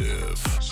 Massive.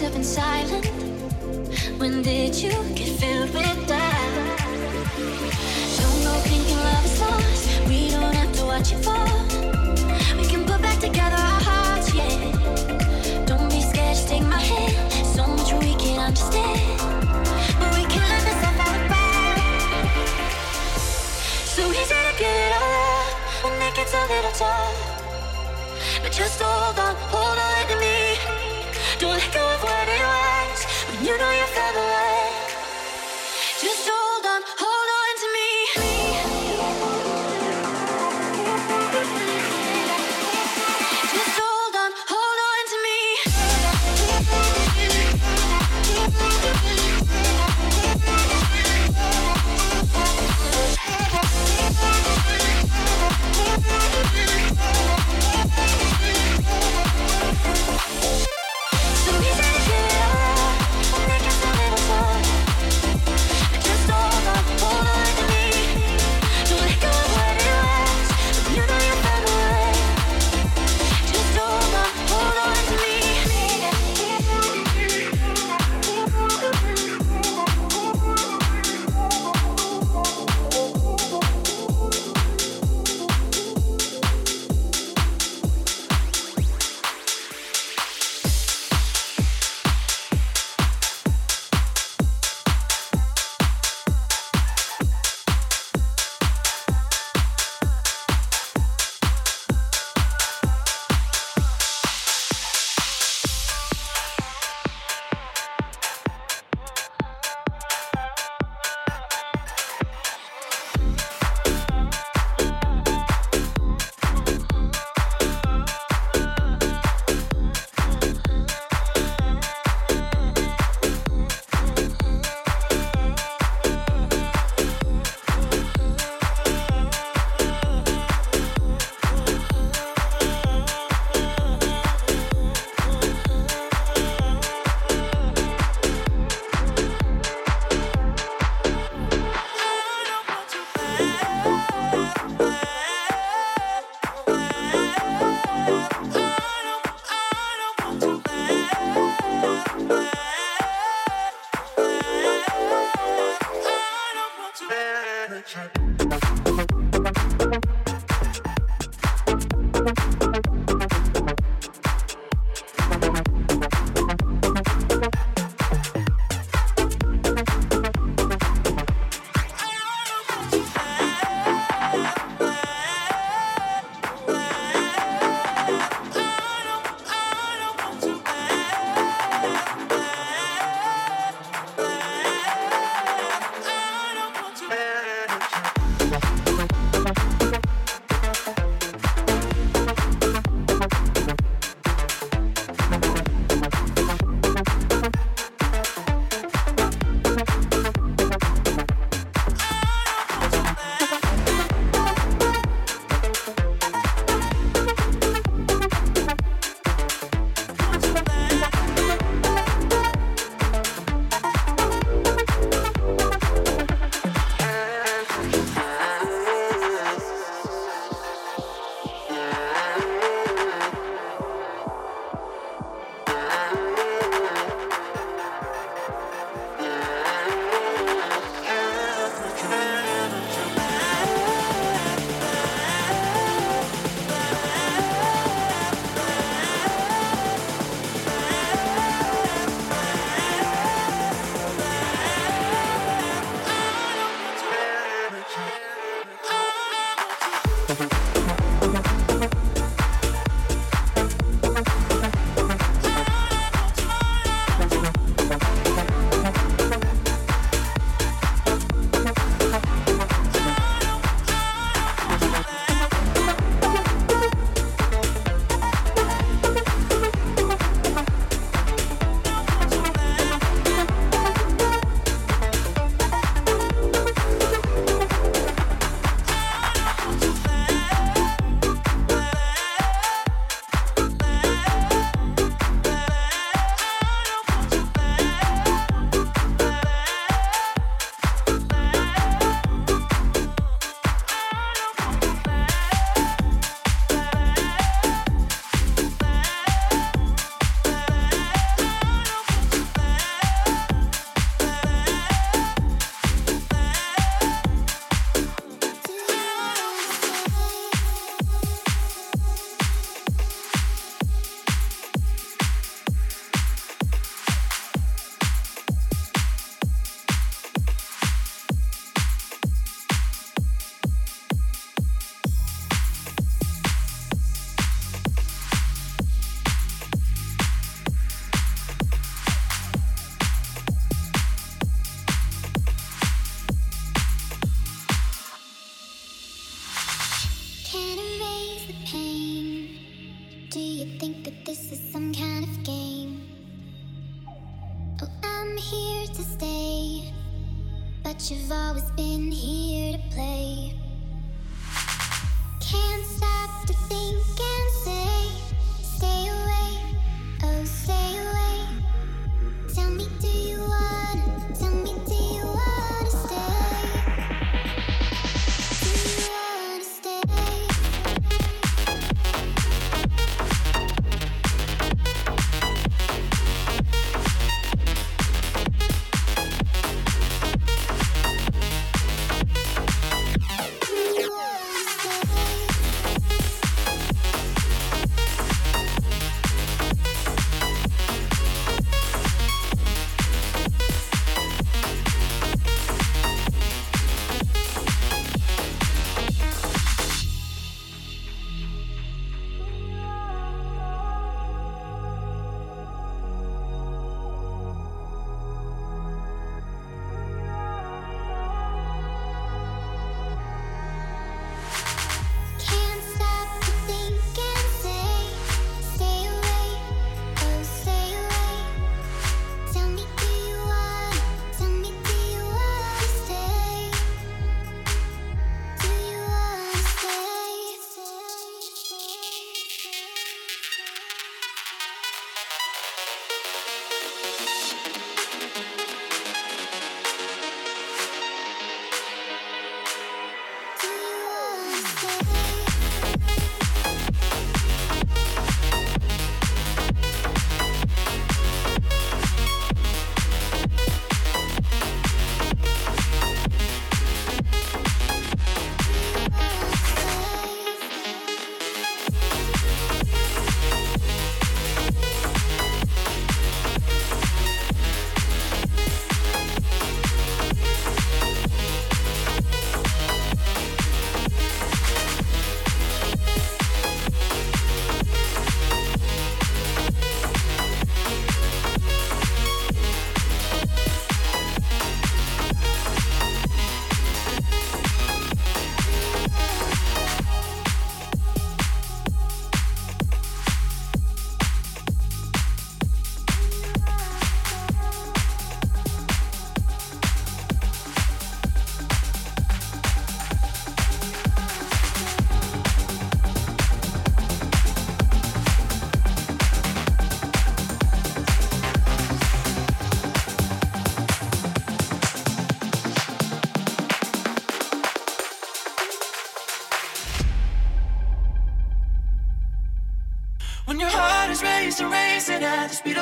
yourself in silent? When did you get filled with doubt? Don't go thinking love is lost. We don't have to watch it fall. We can put back together our hearts, yeah. Don't be scared, just take my hand. So much we can understand, but we can't let this off our back. So easy to get it all up when it gets a little tough, but just. Don't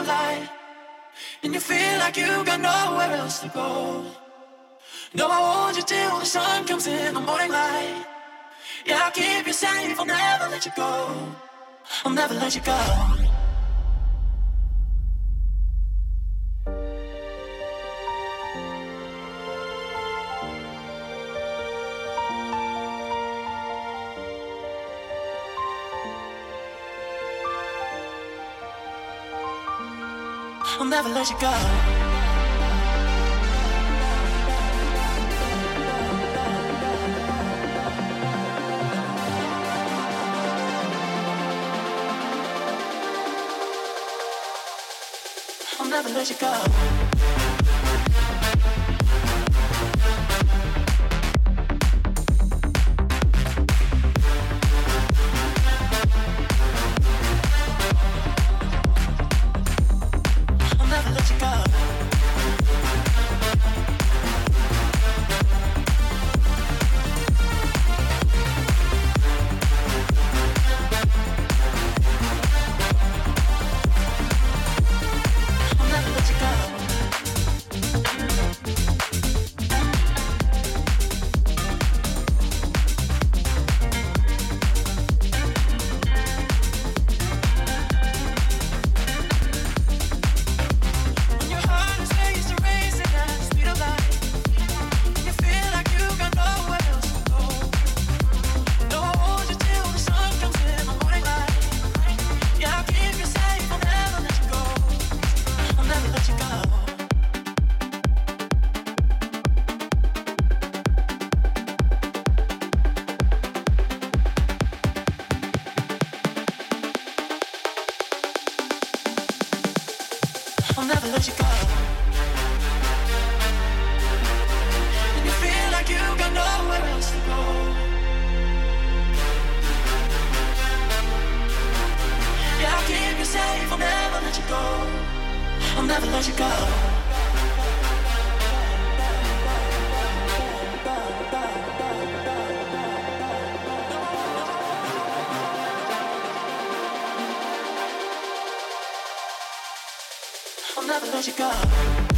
light, and you feel like you got nowhere else to go. No, I want you till the sun comes in the morning light. Yeah, I'll keep you safe. I'll never let you go. I'll never let you go. I'll never let you go. I'll never let you go. Never let you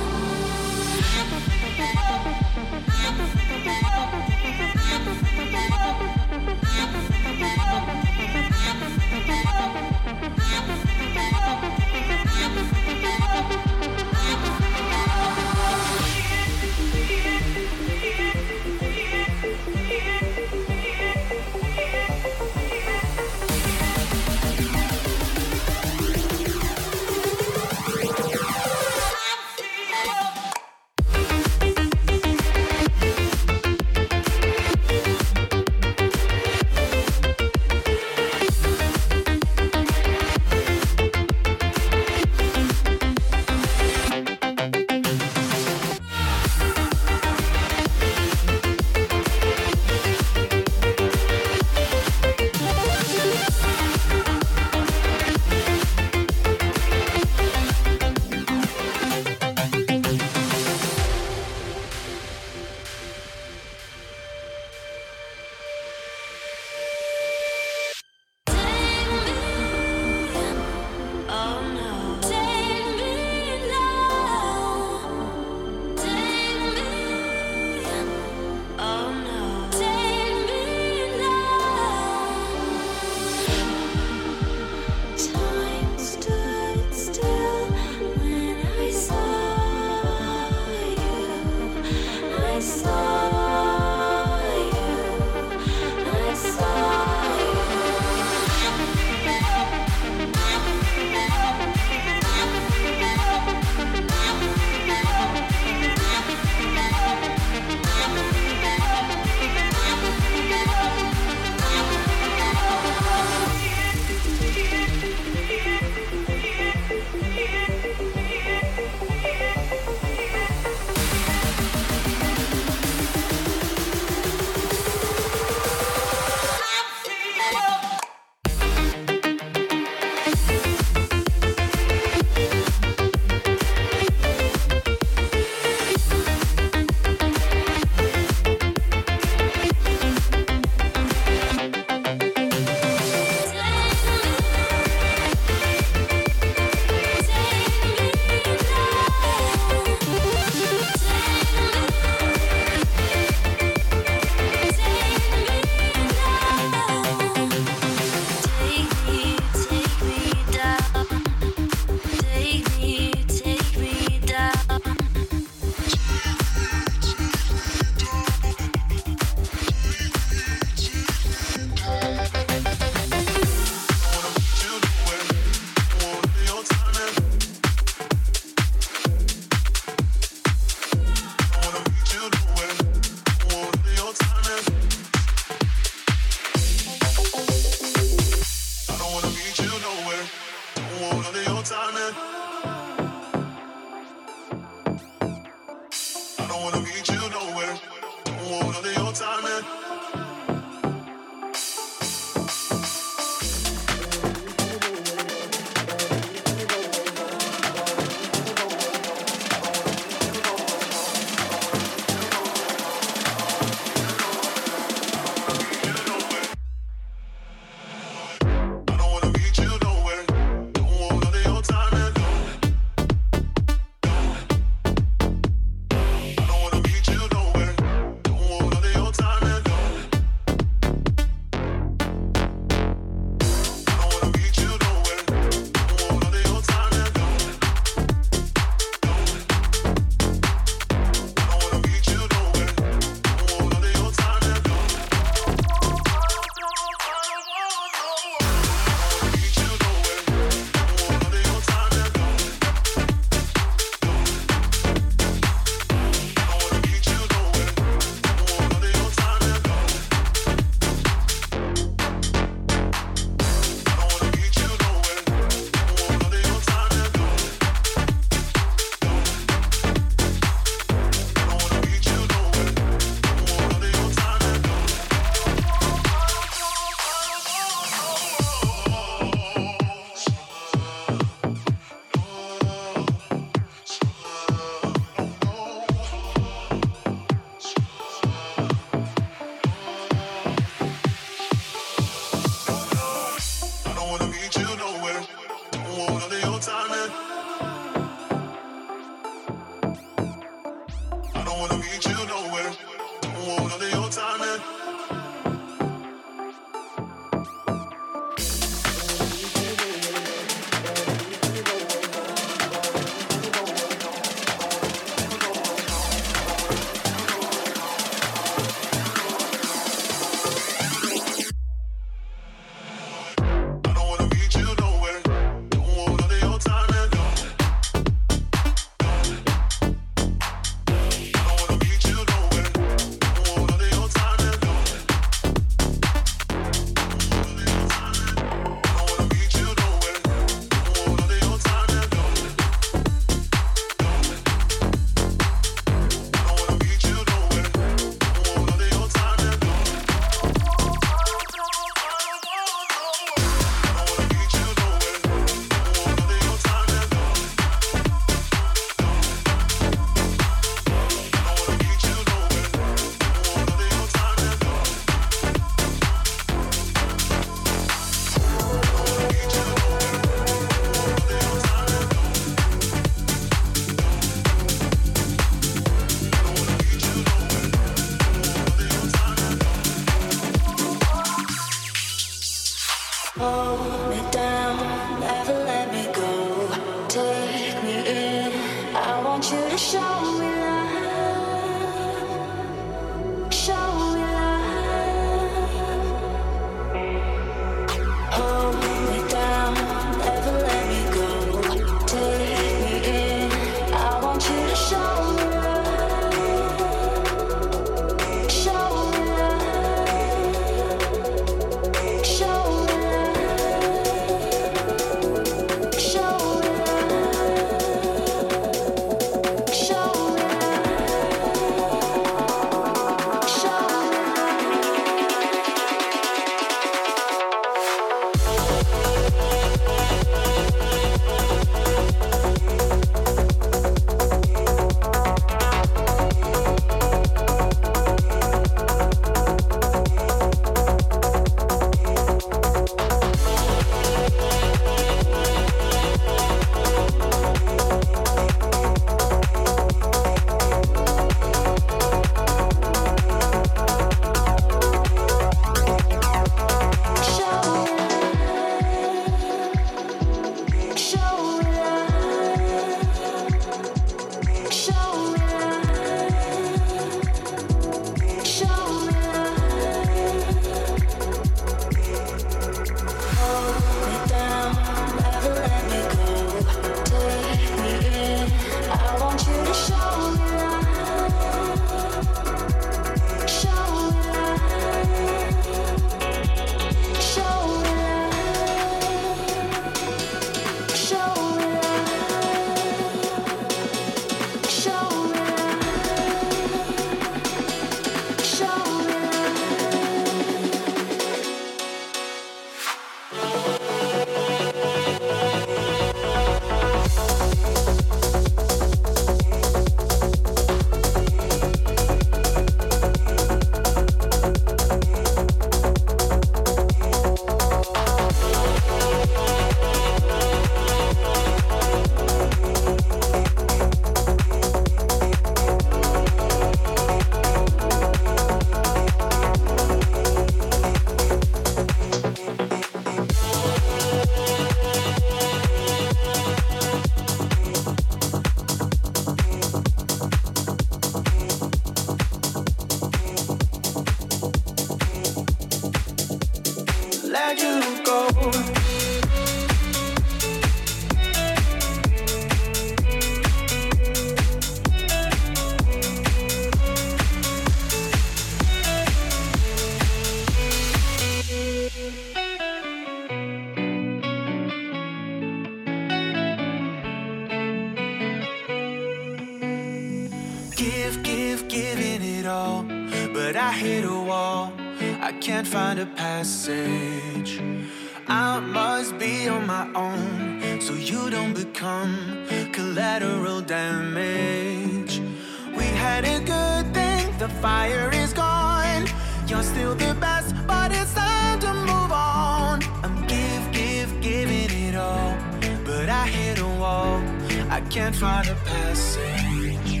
I hit a wall, I can't find a passage.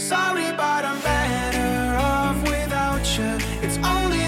Sorry, but I'm better off without you. It's only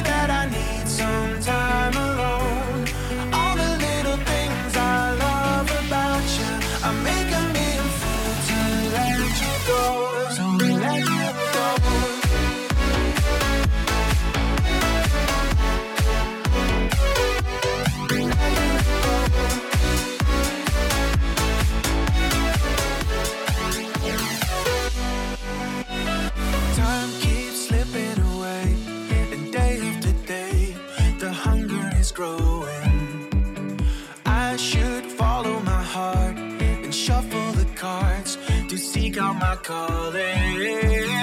seek out my calling.